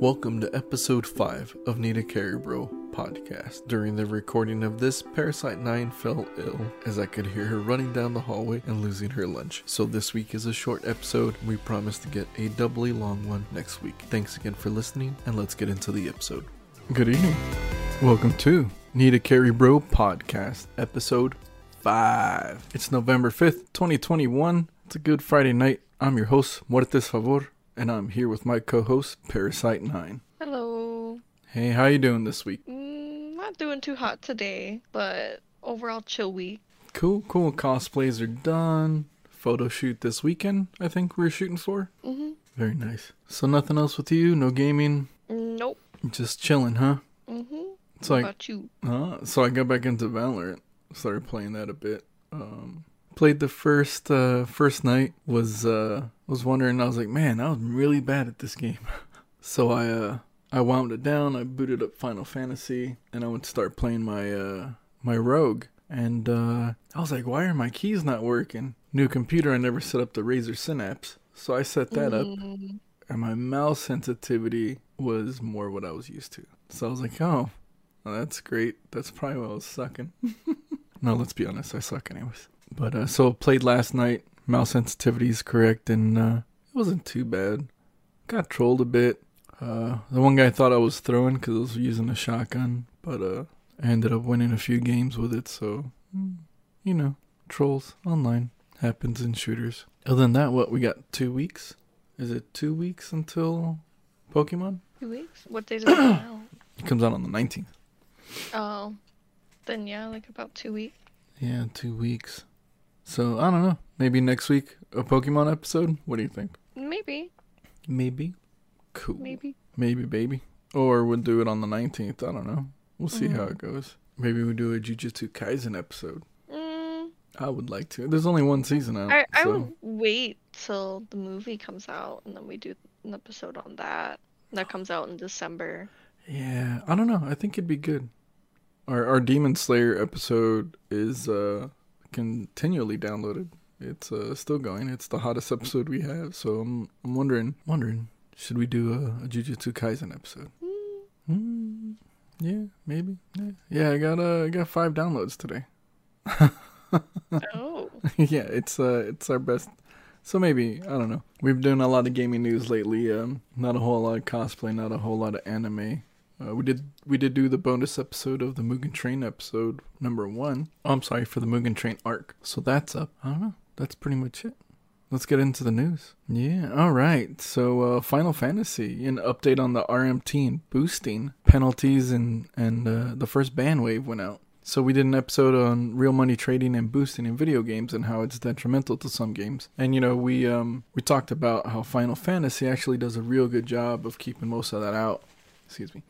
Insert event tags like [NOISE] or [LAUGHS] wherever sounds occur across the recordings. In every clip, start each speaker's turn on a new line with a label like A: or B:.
A: Welcome to episode 5 of Need a Carry Bro podcast. During the recording of this, Parasite 9 fell ill as I could hear her running down the hallway and losing her lunch. So this week is a short episode. We promise to get a doubly long one next week. Thanks again for listening and let's get into the episode. Good evening. Welcome to Need a Carry Bro podcast, episode 5. It's November 5th, 2021. It's a good Friday night. I'm your host, Muertes Favor, and I'm here with my co-host, Parasite 9.
B: Hello.
A: Hey, how you doing this week?
B: Mm, not doing too hot today, but overall chill week.
A: Cool, cool. Cosplays are done. Photo shoot this weekend, I think we're shooting for.
B: Mm-hmm.
A: Very nice. So nothing else with you? No gaming?
B: Nope.
A: Just chilling, huh?
B: Mm-hmm.
A: It's
B: what
A: like,
B: about you?
A: uh, so I got back into Valorant. Started playing that a bit. Um, played the first uh, first night. Was uh, was wondering. I was like, man, I was really bad at this game. [LAUGHS] so I uh, I wound it down. I booted up Final Fantasy, and I went to start playing my uh, my Rogue. And uh, I was like, why are my keys not working? New computer. I never set up the Razer Synapse, so I set that up
B: Mm,
A: and my mouse sensitivity was more what I was used to. So I was like, oh, well, that's great. That's probably why I was sucking. [LAUGHS] no, let's be honest, I suck anyways. But uh, so played last night. Mouse sensitivity is correct, and uh, it wasn't too bad. Got trolled a bit. Uh, the one guy thought I was throwing because I was using a shotgun, but uh, I ended up winning a few games with it. So, mm, you know, trolls online happens in shooters. Other than that, what we got? Two weeks. Is it two weeks until Pokemon?
B: Two weeks? What day are it now?
A: It comes out on the 19th.
B: Oh, then yeah, like about two weeks.
A: Yeah, two weeks. So, I don't know. Maybe next week a Pokemon episode? What do you think?
B: Maybe,
A: Maybe. Cool.
B: maybe.
A: Maybe, baby. Or we'll do it on the 19th. I don't know. We'll see how
B: Mhm.
A: it goes. Maybe we'll do a Jujutsu Kaisen episode.
B: Mm,
A: I would like to. There's only one season out.
B: I I
A: so.
B: would wait till the movie comes out and then we do an episode on that. That comes out in December.
A: Yeah, I don't know. I think it'd be good. Our our Demon Slayer episode is uh continually downloaded. It's uh still going. It's the hottest episode we have. So I'm I'm wondering wondering should we do a, a Jujutsu Kaisen episode?
B: Mm.
A: Yeah, maybe. Yeah, yeah I got uh I got five downloads today. [LAUGHS]
B: oh,
A: yeah, it's uh it's our best. So maybe I don't know. We've done a lot of gaming news lately. Um, not a whole lot of cosplay, not a whole lot of anime. Uh, we did we did do the bonus episode of the Mugen Train episode number one. Oh, I'm sorry for the Mugen Train arc. So that's up. I don't know. That's pretty much it. Let's get into the news. Yeah, all right. So, uh, Final Fantasy, an update on the RMT and boosting penalties, and and uh, the first ban wave went out. So we did an episode on real money trading and boosting in video games and how it's detrimental to some games. And you know, we um we talked about how Final Fantasy actually does a real good job of keeping most of that out. Excuse me.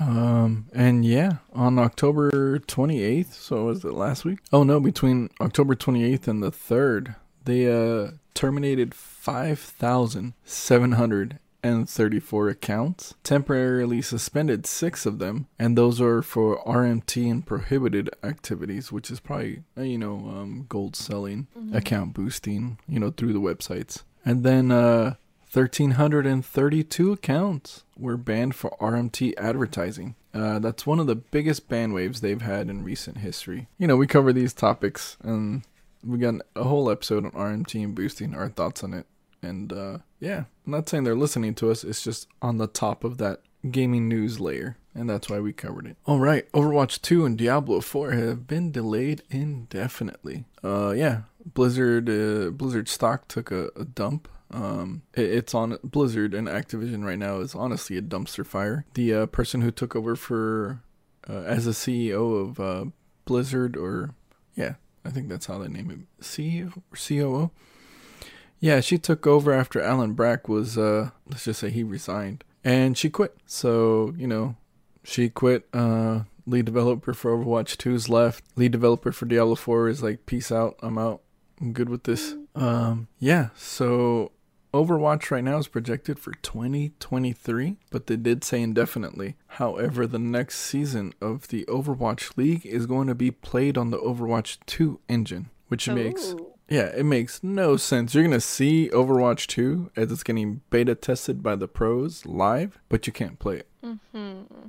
A: Um and yeah, on October 28th, so was it last week? Oh no, between October 28th and the 3rd, they uh terminated 5,734 accounts, temporarily suspended 6 of them, and those are for RMT and prohibited activities, which is probably uh, you know, um gold selling,
B: Mhm.
A: account boosting, you know, through the websites. And then uh 1,332 accounts were banned for RMT advertising. Uh, that's one of the biggest ban waves they've had in recent history. You know, we cover these topics, and we got a whole episode on RMT and boosting, our thoughts on it. And uh, yeah, I'm not saying they're listening to us, it's just on the top of that gaming news layer, and that's why we covered it. All right, Overwatch 2 and Diablo 4 have been delayed indefinitely. Uh, yeah, Blizzard uh, Blizzard stock took a, a dump. Um, it, it's on Blizzard and Activision right now is honestly a dumpster fire. The uh, person who took over for uh, as a CEO of uh, Blizzard, or yeah, I think that's how they name it, CEO or COO. Yeah, she took over after Allen Brack was, uh, let's just say he resigned, and she quit. So you know, she quit. Uh, lead developer for Overwatch 2's left. Lead developer for Diablo 4 is like, peace out. I'm out. I'm good with this. Um, yeah. So Overwatch right now is projected for 2023, but they did say indefinitely. However, the next season of the Overwatch League is going to be played on the Overwatch 2 engine, which makes Yeah, it makes no sense. You're gonna see Overwatch 2 as it's getting beta tested by the pros live, but you can't play it.
B: Mm-hmm.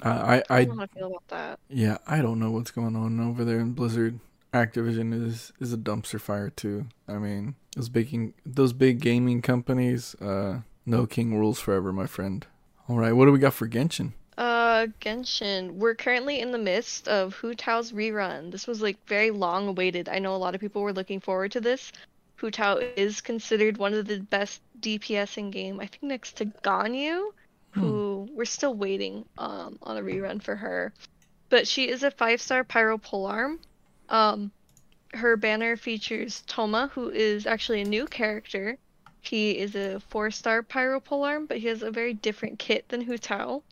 A: Uh, I,
B: I
A: I,
B: don't know how I feel about that.
A: yeah, I don't know what's going on over there in Blizzard. Activision is is a dumpster fire too. I mean, those big those big gaming companies. Uh, no king rules forever, my friend. All right, what do we got for Genshin?
B: Uh, Genshin. We're currently in the midst of Hu Tao's rerun. This was like very long awaited. I know a lot of people were looking forward to this. Hu Tao is considered one of the best DPS in game. I think next to Ganyu, who we're still waiting um on a rerun for her. But she is a five star pyro polearm. Um, her banner features Thoma, who is actually a new character. He is a four star pyro polearm, but he has a very different kit than Hu Tao.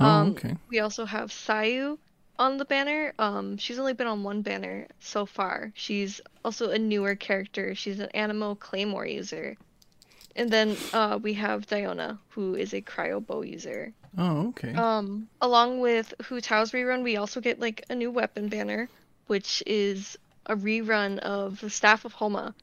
A: Oh,
B: Um,
A: okay.
B: We also have Sayu on the banner. Um, she's only been on one banner so far. She's also a newer character. She's an Anemo Claymore user. And then uh, we have Diona, who is a cryo bow user.
A: Oh, okay.
B: Um, along with Hu Tao's rerun, we also get like a new weapon banner, which is a rerun of the Staff of Homa,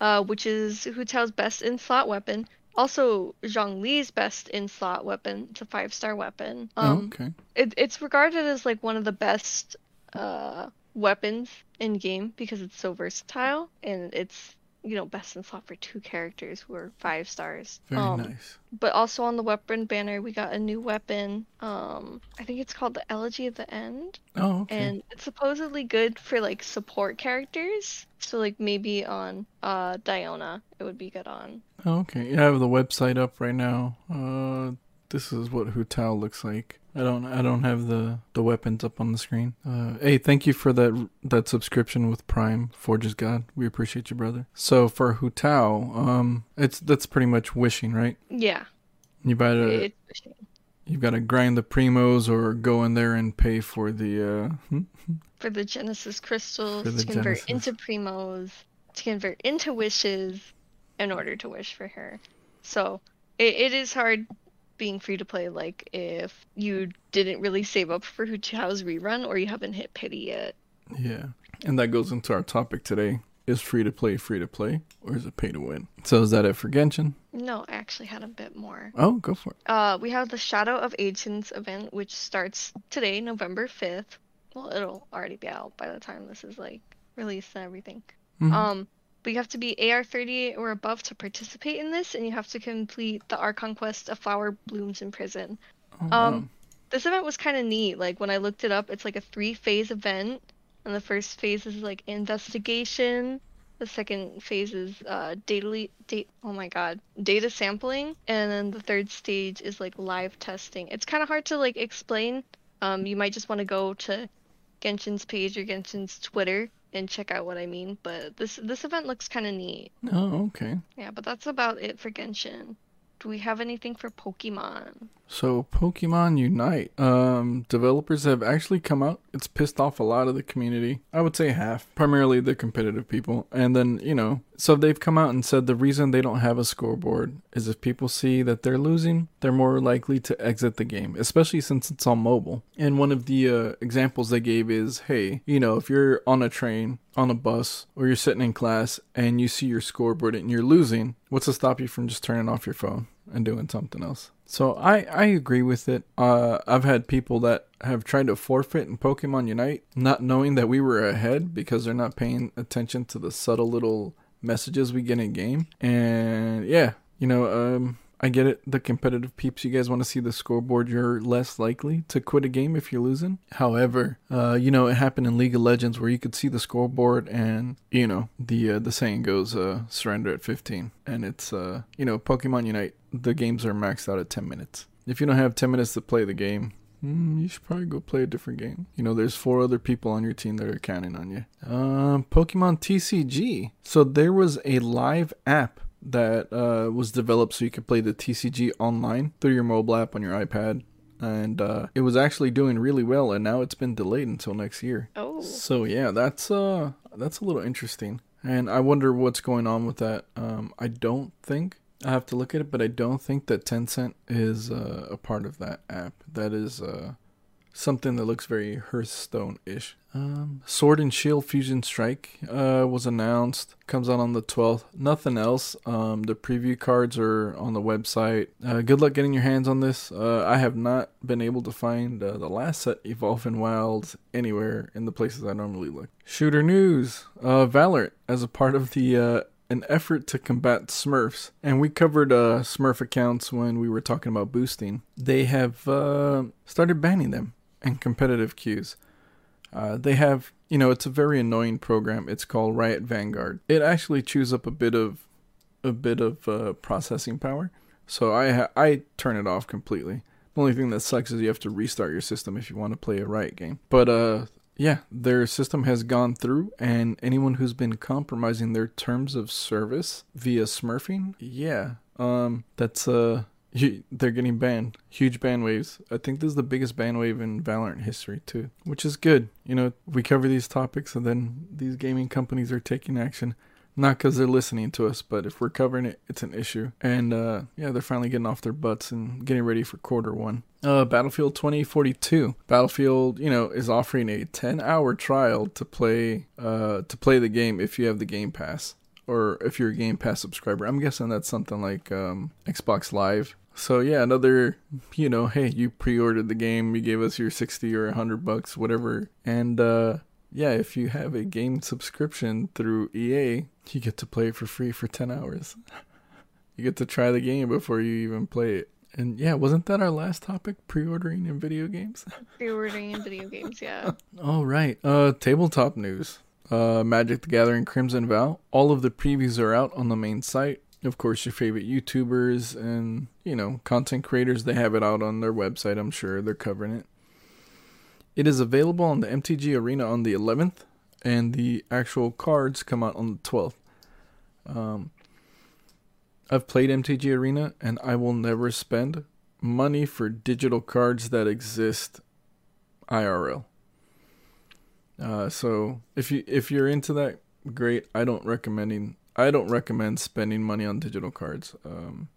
B: uh, which is Hu Tao's best in slot weapon. Also, Zhongli's best in slot weapon. It's a five star weapon.
A: oh,
B: Um,
A: okay.
B: it, it's regarded as like one of the best uh, weapons in game because it's so versatile and it's you know best in slot for two characters who are five stars.
A: Very
B: Um,
A: nice.
B: But also on the weapon banner, we got a new weapon. Um, I think it's called the Elegy of the End,
A: Oh, okay.
B: and it's supposedly good for like support characters. So like maybe on uh Diona, it would be good on.
A: Oh, okay. Yeah, I have the website up right now. Uh, this is what Hu Tao looks like. I don't, I don't have the the weapons up on the screen. Uh, hey, thank you for that that subscription with Prime Forges God. We appreciate you, brother. So for Hu Tao, um, it's that's pretty much wishing, right?
B: Yeah,
A: You gotta
B: it's
A: you've got to grind the primos or go in there and pay for the uh, hmm?
B: for the Genesis crystals
A: the
B: to convert
A: Genesis.
B: into primos, to convert into wishes, in order to wish for her. So it, it is hard being free to play. Like if you didn't really save up for Hu Tao's rerun, or you haven't hit pity yet.
A: Yeah. And that goes into our topic today. Is free to play free to play or is it pay to win? So is that it for Genshin?
B: No, I actually had a bit more.
A: Oh, go for it.
B: Uh, we have the Shadow of Ancients event, which starts today, November 5th. Well, it'll already be out by the time this is like released and everything.
A: Mhm.
B: Um, but you have to be AR38 or above to participate in this, and you have to complete the Archon quest of Flower Blooms in Prison.
A: Oh,
B: um. This event was kind of neat. Like when I looked it up, it's like a three-phase event, and the first phase is like investigation. The second phase is uh, data, date. Oh my god, data sampling, and then the third stage is like live testing. It's kind of hard to like explain. Um, you might just want to go to Genshin's page or Genshin's Twitter and check out what I mean. But this this event looks kind of neat.
A: Oh, okay.
B: Yeah, but that's about it for Genshin. Do we have anything for Pokemon?
A: So Pokemon Unite, um, developers have actually come out. It's pissed off a lot of the community. I would say half, primarily the competitive people. And then, you know, so they've come out and said the reason they don't have a scoreboard is if people see that they're losing, they're more likely to exit the game, especially since it's on mobile. And one of the uh, examples they gave is, hey, you know, if you're on a train, on a bus, or you're sitting in class and you see your scoreboard and you're losing, what's to stop you from just turning off your phone and doing something else? So I, I agree with it. Uh, I've had people that have tried to forfeit in Pokemon Unite, not knowing that we were ahead because they're not paying attention to the subtle little messages we get in game. And yeah, you know, um, I get it. The competitive peeps, you guys want to see the scoreboard. You're less likely to quit a game if you're losing. However, uh, you know, it happened in League of Legends where you could see the scoreboard, and you know, the uh, the saying goes, uh, "Surrender at 15." And it's, uh, you know, Pokemon Unite. The games are maxed out at 10 minutes. If you don't have 10 minutes to play the game, Mm, you should probably go play a different game. You know, there's four other people on your team that are counting on you. Um, Pokemon TCG. So there was a live app that uh, was developed so you could play the TCG online through your mobile app on your iPad. And uh, it was actually doing really well, and now it's been delayed until next year.
B: Oh,
A: So yeah, that's uh that's a little interesting. And I wonder what's going on with that. Um I don't think I have to look at it, but I don't think that Tencent is uh, a part of that app. That is uh something that looks very Hearthstone-ish. Um, Sword and Shield Fusion Strike uh, was announced. Comes out on the 12th. Nothing else. Um, the preview cards are on the website. Uh, good luck getting your hands on this. Uh, I have not been able to find uh, the last set Evolving Wilds anywhere in the places I normally look. Shooter news. Uh, Valorant, as a part of the uh, an effort to combat Smurfs, and we covered uh, Smurf accounts when we were talking about boosting. They have uh, started banning them in competitive queues. Uh, they have, you know, it's a very annoying program. It's called Riot Vanguard. It actually chews up a bit of a bit of uh, processing power, so I ha- I turn it off completely. The only thing that sucks is you have to restart your system if you want to play a Riot game. But uh, yeah, their system has gone through, and anyone who's been compromising their terms of service via smurfing, yeah, um, that's uh [LAUGHS] they're getting banned. Huge ban waves. I think this is the biggest ban wave in Valorant history too, which is good. You know, we cover these topics and then these gaming companies are taking action. Not because they're listening to us, but if we're covering it, it's an issue. And uh, yeah, they're finally getting off their butts and getting ready for quarter one. Uh, Battlefield 2042. Battlefield, you know, is offering a 10-hour trial to play uh, to play the game if you have the Game Pass or if you're a Game Pass subscriber. I'm guessing that's something like um, Xbox Live. So yeah, another, you know, hey, you pre-ordered the game, you gave us your 60 or 100 bucks, whatever, and uh, yeah, if you have a game subscription through EA, you get to play it for free for 10 hours. [LAUGHS] you get to try the game before you even play it. And yeah, wasn't that our last topic? Pre-ordering in video games. [LAUGHS]
B: Pre-ordering in video games, yeah. [LAUGHS]
A: All right. Uh, tabletop news uh, Magic the Gathering Crimson Vow. All of the previews are out on the main site. Of course, your favorite YouTubers and, you know, content creators, they have it out on their website, I'm sure. They're covering it. It is available on the MTG Arena on the 11th, and the actual cards come out on the 12th. Um, I've played MTG Arena, and I will never spend money for digital cards that exist IRL. Uh, so if you if you're into that, great. I don't recommending I don't recommend spending money on digital cards. Um,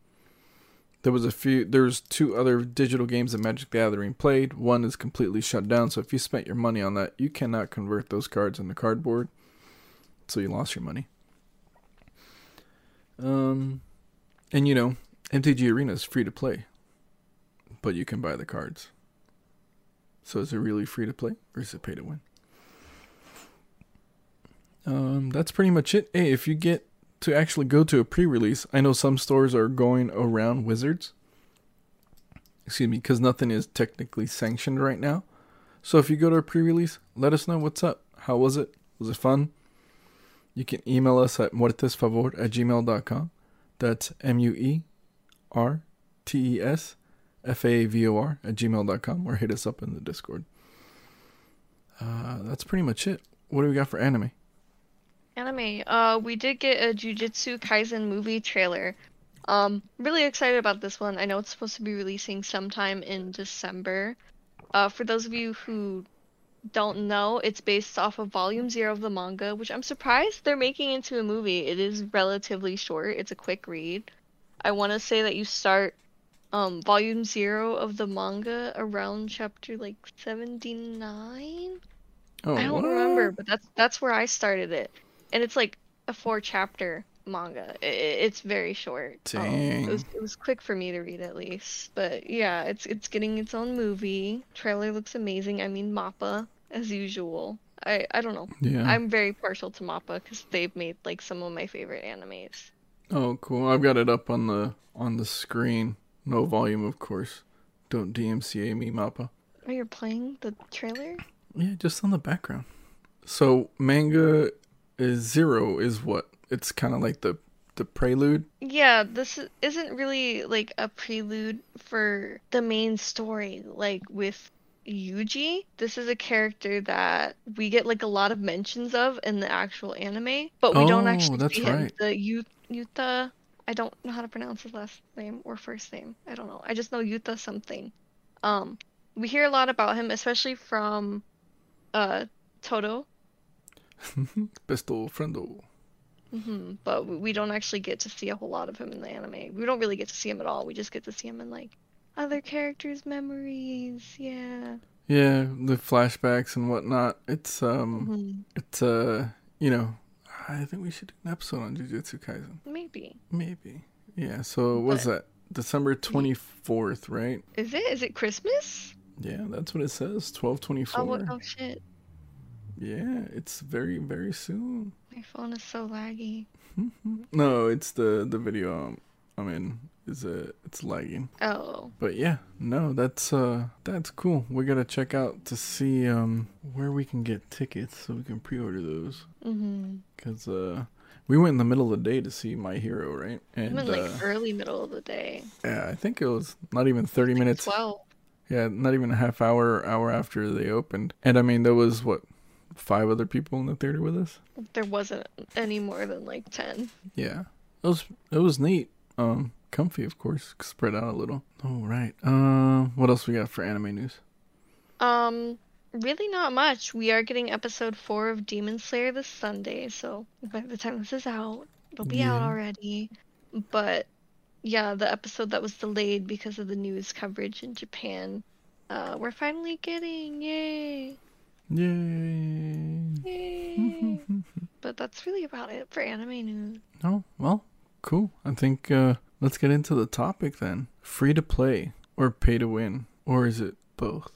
A: there was a few. There's two other digital games that Magic the Gathering played. One is completely shut down. So if you spent your money on that, you cannot convert those cards into cardboard. So you lost your money. Um, and you know, MTG Arena is free to play, but you can buy the cards. So is it really free to play or is it pay to win? um, that's pretty much it. Hey, if you get to actually go to a pre-release, I know some stores are going around Wizards. Excuse me, because nothing is technically sanctioned right now. So if you go to a pre-release, let us know what's up. How was it? Was it fun? You can email us at muertesfavor at gmail.com. That's M-U-E-R-T-E-S F-A-V-O-R at gmail.com or hit us up in the Discord. Uh, that's pretty much it. What do we got for anime?
B: Anime. Uh, we did get a Jujutsu Kaisen movie trailer. Um, really excited about this one. I know it's supposed to be releasing sometime in December. Uh, for those of you who don't know, it's based off of Volume Zero of the manga, which I'm surprised they're making into a movie. It is relatively short. It's a quick read. I want to say that you start um Volume Zero of the manga around chapter like 79. Oh, I don't what? remember, but that's that's where I started it and it's like a four chapter manga. It, it's very short. Dang. Um, it was it was quick for me to read at least. But yeah, it's it's getting its own movie. Trailer looks amazing. I mean Mappa as usual. I I don't know. Yeah. I'm very partial to Mappa because they've made like some of my favorite animes.
A: Oh, cool! I've got it up on the on the screen. No volume, of course. Don't DMCA me, Mappa.
B: Oh, you're playing the trailer?
A: Yeah, just on the background. So manga is zero is what? It's kind of like the the prelude.
B: Yeah, this isn't really like a prelude for the main story. Like with Yuji, this is a character that we get like a lot of mentions of in the actual anime, but we oh, don't actually see him. Right. The Yu- Yuta, I don't know how to pronounce his last name or first name. I don't know. I just know Yuta something. Um, we hear a lot about him, especially from uh [LAUGHS] Todo,
A: Besto friendo.
B: Mm-hmm. But we don't actually get to see a whole lot of him in the anime. We don't really get to see him at all. We just get to see him in like other characters' memories. Yeah.
A: Yeah, the flashbacks and whatnot. It's um,
B: Mhm.
A: it's uh, you know, I think we should do an episode on Jujutsu Kaisen.
B: Maybe.
A: Maybe. Yeah. So what's
B: But-
A: that? December twenty fourth, right?
B: Is it? Is it Christmas?
A: Yeah, that's what it says. Twelve twenty
B: Oh, what,
A: four.
B: oh shit.
A: Yeah, it's very very soon.
B: My phone is so laggy. [LAUGHS]
A: No, it's the the video. Um, I mean, is uh, it's lagging.
B: Oh.
A: But yeah, no, that's uh that's cool. We gotta check out to see um where we can get tickets so we can pre-order those.
B: Mm-hmm.
A: Cause uh we went in the middle of the day to see My Hero, right? And
B: in like
A: uh,
B: early middle of the day.
A: yeah, I think it was not even thirty minutes.
B: Twelve.
A: Yeah, not even a half hour hour after they opened. And I mean, there was what five other people in the theater with us.
B: There wasn't any more than like ten.
A: Yeah, it was it was neat. Um, comfy, of course, spread out a little. All right. Um, what else we got for anime news?
B: Um, really not much. We are getting episode four of Demon Slayer this Sunday, so by the time this is out, it'll be out already. But yeah, the episode that was delayed because of the news coverage in Japan, uh, we're finally getting. Yay!
A: Yay!
B: Yay! [LAUGHS] but that's really about it for anime news.
A: Oh, well, cool. I think uh, let's get into the topic then. Free to play or pay to win, or is it both?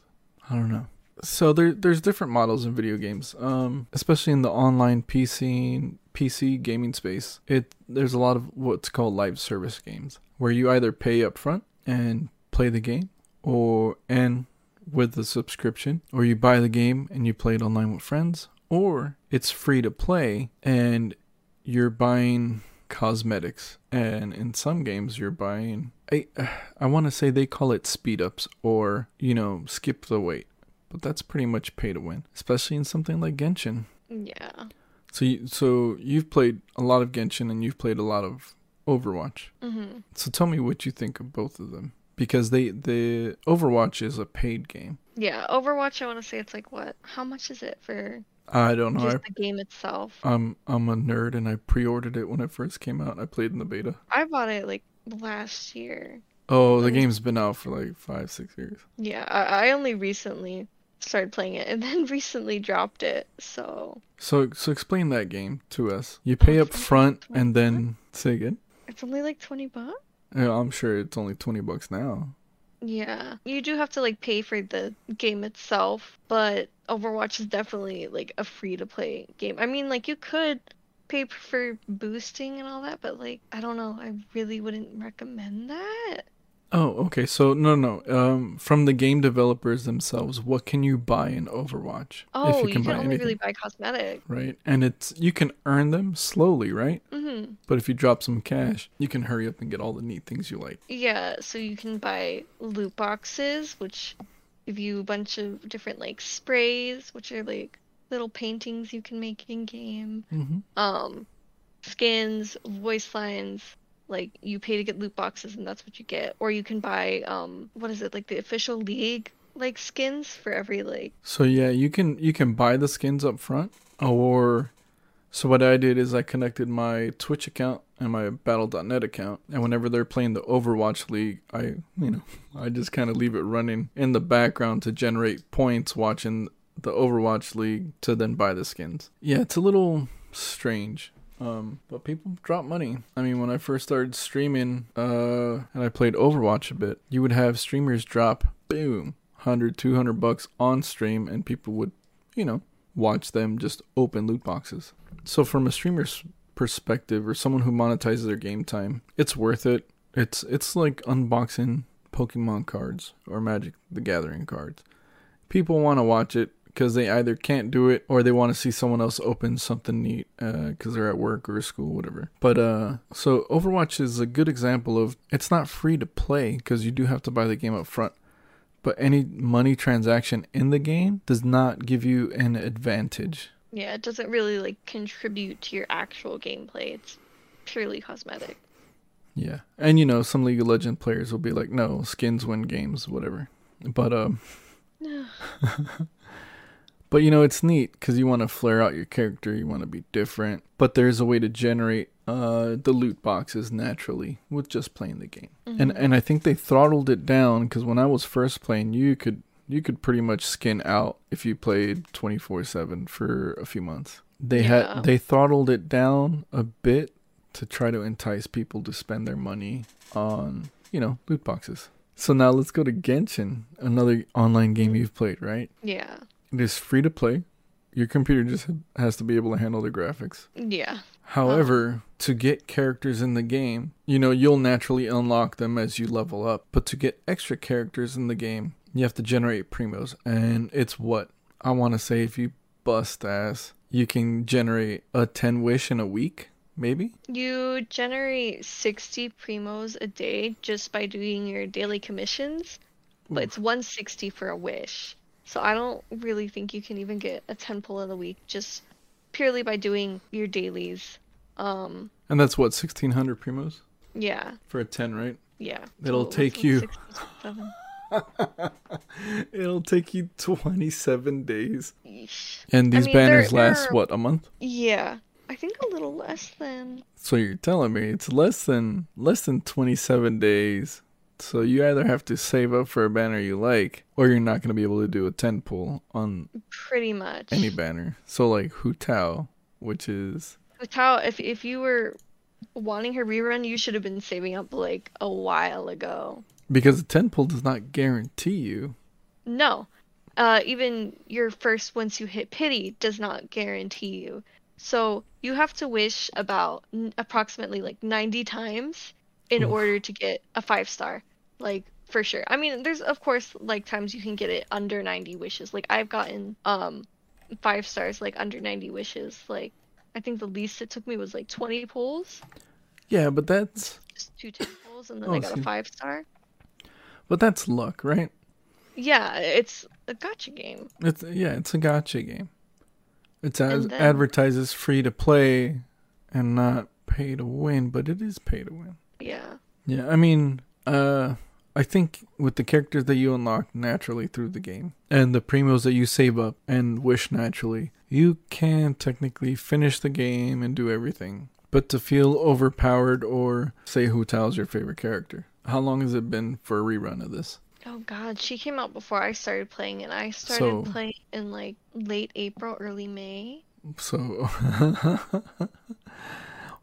A: I don't know. So there, there's different models in video games, um, especially in the online PC PC gaming space. It there's a lot of what's called live service games, where you either pay up front and play the game, or and with the subscription, or you buy the game and you play it online with friends, or it's free to play and you're buying cosmetics. And in some games you're buying i i want to say they call it speed ups or you know skip the wait. But that's pretty much pay to win especially in something like genshin.
B: Yeah.
A: so you, so you've played a lot of genshin and you've played a lot of overwatch.
B: Mm-hmm.
A: so tell me what you think of both of them because they the overwatch is a paid game
B: Yeah, Overwatch. I want to say it's like what? How much is it for
A: i don't know I,
B: the game itself?
A: i'm i'm a nerd and i pre-ordered it when it first came out i played in the beta
B: I bought it like last year.
A: oh the game's been out for like five six years
B: Yeah, I, I only recently started playing it and [LAUGHS] then recently dropped it. So
A: So so explain that game to us. You pay up front and then say again.
B: it's only like 20 bucks?
A: Yeah, I'm sure it's only twenty bucks now.
B: Yeah. You do have to like pay for the game itself, but Overwatch is definitely like a free to play game. I mean, like you could pay for boosting and all that, but like I don't know, I really wouldn't recommend that.
A: Oh, okay. So no, no. Um, from the game developers themselves, what can you buy in Overwatch?
B: Oh, you can, only really buy cosmetic.
A: right? And it's you can earn them slowly, right?
B: Mm-hmm.
A: But if you drop some cash, you can hurry up and get all the neat things you like.
B: Yeah, so you can buy loot boxes, which give you a bunch of different like sprays, which are like little paintings you can make in game.
A: Mm-hmm.
B: Um, skins, voice lines. Like you pay to get loot boxes, and that's what you get. Or you can buy um, what is it like the official league like skins for every like.
A: So yeah, you can you can buy the skins up front, or so what I did is I connected my Twitch account and my Battle.net account, and whenever they're playing the Overwatch League, I you know I just kind of leave it running in the background to generate points watching the Overwatch League to then buy the skins. Yeah, it's a little strange. Um, but people drop money. I mean, when I first started streaming, uh, and I played Overwatch a bit, you would have streamers drop, boom, 100, 200 bucks on stream, and people would, you know, watch them just open loot boxes. So from a streamer's perspective, or someone who monetizes their game time, it's worth it. It's it's like unboxing Pokemon cards or Magic the Gathering cards. People want to watch it because they either can't do it or they want to see someone else open something neat because they're at work or school, whatever. But uh, so Overwatch is a good example of it's not free to play because you do have to buy the game up front. But any money transaction in the game does not give you an advantage.
B: Yeah, it doesn't really like contribute to your actual gameplay. It's purely cosmetic.
A: Yeah, and you know some League of Legends players will be like, "No, skins win games, whatever." But um, [SIGHS] [LAUGHS] but you know it's neat because you want to flare out your character, you want to be different. But there's a way to generate uh the loot boxes naturally with just playing the game. And and I think they throttled it down because when I was first playing, you could you could pretty much skin out if you played 24/7 for a few months. They had they throttled it down a bit to try to entice people to spend their money on, you know, loot boxes. So now let's go to Genshin, another online game you've played, right?
B: Yeah.
A: It is free to play. Your computer just has to be able to handle the graphics.
B: Yeah.
A: However, to get characters in the game, you know, you'll naturally unlock them as you level up. But to get extra characters in the game, you have to generate primos. And it's what? I want to say if you bust ass, you can generate a 10 wish in a week, maybe?
B: You generate 60 primos a day just by doing your daily commissions, but it's 160 for a wish. So I don't really think you can even get a 10 pull in a week just purely by doing your dailies. Um,
A: And that's what, 1600 primos
B: yeah,
A: for a 10, right?
B: yeah.
A: It'll
B: So
A: take you- [LAUGHS] It'll take you 27 days. And these
B: mean,
A: banners
B: there- there
A: last, what, a month?
B: Yeah, I think a little less than.
A: So you're telling me it's less than less than 27 days. So you either have to save up for a banner you like, or you're not going to be able to do a 10 pull on
B: Pretty much.
A: any banner. So like Hu Tao, which is
B: How if if you were wanting her rerun, you should have been saving up like a while ago.
A: because a 10 pull does not guarantee you.
B: No. Uh, even your first once you hit pity does not guarantee you. So you have to wish about n- approximately like 90 times in
A: Oof.
B: order to get a five star. Like for sure. I mean, there's of course like times you can get it under 90 wishes. Like I've gotten um five stars like under 90 wishes. Like I think the least it took me was like 20 pulls,
A: Yeah, but that's
B: just two 10 pulls, and then
A: Oh,
B: I got
A: see.
B: a five star.
A: but that's luck, right?
B: Yeah, it's a gacha game.
A: It's yeah, it's a gacha game. It's as
B: then-
A: advertises free to play and not pay to win, but it is pay to win.
B: Yeah.
A: Yeah, I mean, uh, I think with the characters that you unlock naturally through the game and the primos that you save up and wish naturally, you can technically finish the game and do everything. But to feel overpowered or say Hu Tao's your favorite character, how long has it been for a rerun of this?
B: Oh god, she came out before I started playing and I started
A: So-
B: playing in like late April, early May.
A: So, [LAUGHS]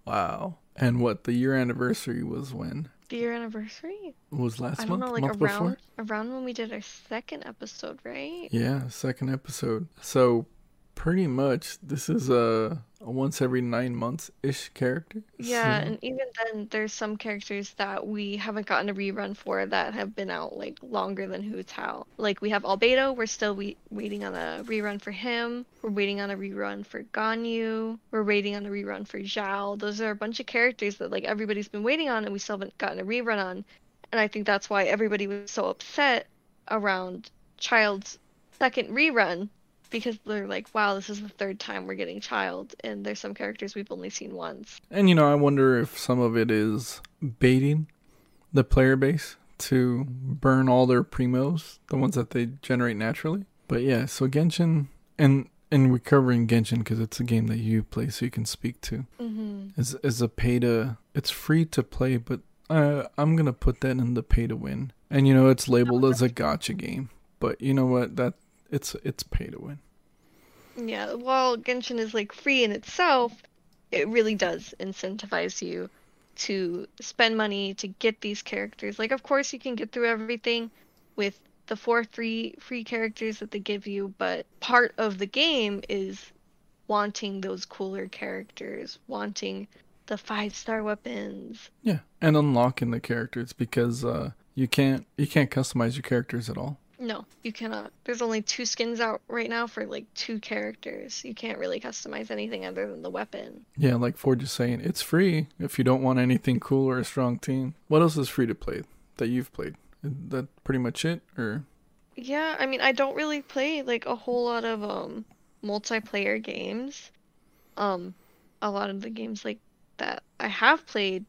A: wow. And what the year anniversary was when?
B: The year anniversary?
A: Was last
B: I don't
A: month?
B: know, like
A: month
B: around
A: before?
B: around when we did our second episode, right?
A: Yeah, second episode. So pretty much this is a, a once every nine months ish character.
B: Yeah,
A: So-
B: and even then there's some characters that we haven't gotten a rerun for that have been out like longer than Hu Tao. Like we have Albedo, we're still we- waiting on a rerun for him. We're waiting on a rerun for Ganyu. We're waiting on a rerun for Xiao. Those are a bunch of characters that like everybody's been waiting on and we still haven't gotten a rerun on. And I think that's why everybody was so upset around Childe's second rerun because they're like, wow, this is the third time we're getting Childe, and there's some characters we've only seen once.
A: And you know, I wonder if some of it is baiting the player base to burn all their primos, the ones that they generate naturally. But yeah, so Genshin and and we're covering Genshin because it's a game that you play, so you can speak to.
B: Mm-hmm.
A: Is is a pay to? It's free to play, but uh, I'm gonna put that in the pay to win. And you know, it's labeled as a gacha game, but you know what? That it's it's pay to win.
B: Yeah, while Genshin is like free in itself, it really does incentivize you to spend money to get these characters. Like, of course, you can get through everything with the four free free characters that they give you, but part of the game is wanting those cooler characters, wanting the five star weapons.
A: Yeah, and unlocking the characters because uh, you can't you can't customize your characters at all.
B: No, you cannot. There's only two skins out right now for like two characters. You can't really customize anything other than the weapon.
A: Yeah, like Forge is saying, it's free if you don't want anything cool or a strong team. What else is free to play that you've played? Is that pretty much it, or
B: Yeah, I mean, I don't really play like a whole lot of um multiplayer games. Um, a lot of the games like that I have played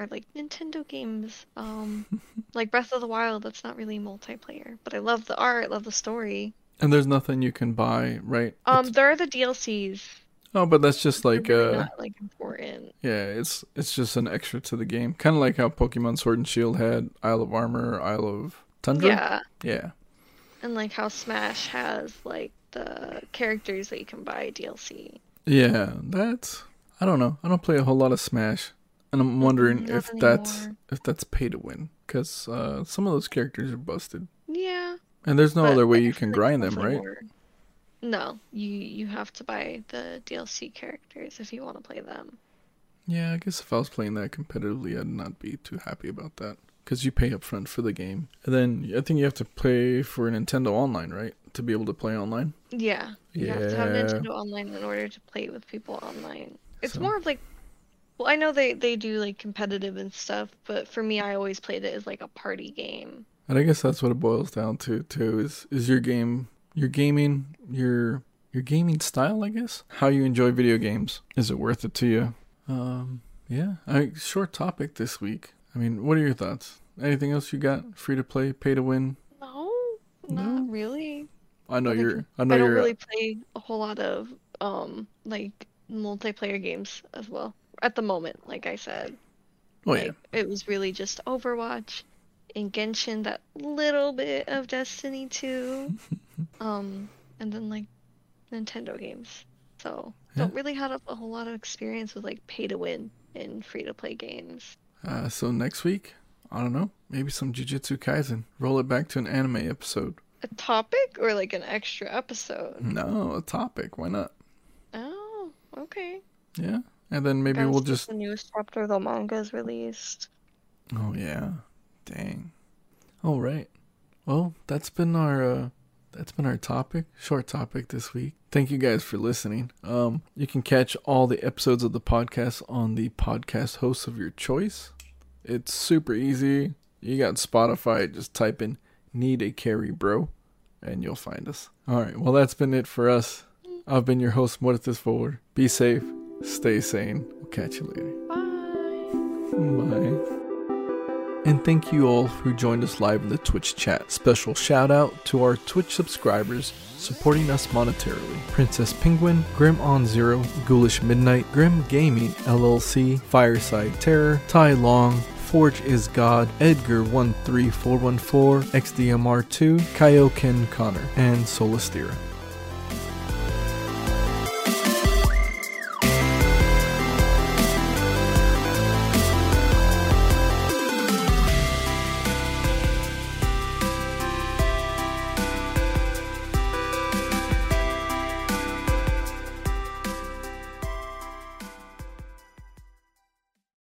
B: are like Nintendo games. Um, [LAUGHS] like Breath of the Wild, that's not really multiplayer, but I love the art, love the story.
A: and there's nothing you can buy, right?
B: Um,
A: It's-
B: there are the DLCs.
A: oh, but that's just like
B: really
A: uh,
B: not like important.
A: yeah, it's it's just an extra to the game, kind of like how Pokemon Sword and Shield had Isle of Armor, Isle of Tundra.
B: Yeah,
A: Yeah.
B: and like how Smash has like the characters that you can buy DLC.
A: Yeah, that's I don't know. I don't play a whole lot of Smash, and I'm wondering
B: Not
A: if that's if that's pay to win because uh, some of those characters are busted,
B: Yeah.
A: and there's no other way you can grind them, right?
B: more- No, you you have to buy the DLC characters if you want to play them.
A: Yeah, I guess if I was playing that competitively, I'd not be too happy about that because you pay up front for the game, and then I think you have to pay for Nintendo Online, right, to be able to play online.
B: Yeah, you have to have Nintendo Online in order to play with people online. It's
A: So-
B: more of like, well, I know they they do like competitive and stuff, but for me, I always played it as like a party game.
A: And I guess that's what it boils down to too is is your game your gaming your your gaming style, I guess. How you enjoy video games. Is it worth it to you? Um yeah. I short topic this week. I mean, what are your thoughts? Anything else you got? Free to play, pay to win?
B: No,
A: No?
B: not really.
A: I know
B: I
A: you're I know
B: I don't
A: you're
B: really play a whole lot of um like multiplayer games as well at the moment. Like I said,
A: Oh yeah.
B: like it was really just Overwatch and Genshin, that little bit of Destiny 2, [LAUGHS] um, and then like Nintendo games. So
A: Yeah.
B: don't really have a whole lot of experience with like pay to win and free to play games.
A: Uh, so next week, I don't know, maybe some Jujutsu Kaisen. Roll it back to an anime episode.
B: A topic or like an extra episode?
A: No, a topic. Why not?
B: Oh, okay.
A: Yeah. And then maybe
B: Guys,
A: we'll just
B: the newest chapter of the manga is released.
A: Oh yeah. Dang. All right. Well, that's been our uh that's been our topic, short topic this week. Thank you guys for listening. Um you can catch all the episodes of the podcast on the podcast host of your choice. It's super easy. You got Spotify, just type in need a carry bro and you'll find us. All right. Well, that's been it for us. I've been your host Muertes Favor. Be safe, stay sane. We'll catch you later.
B: Bye.
A: Bye. And thank you all who joined us live in the Twitch chat. Special shout out to our Twitch subscribers supporting us monetarily. Princess Penguin, Grim on Zero, Ghoulish Midnight, Grim Gaming LLC, Fireside Terror, Tai Long, Forge is God, Edgar13414, XDMR2, Kaioken Connor, and Solistira.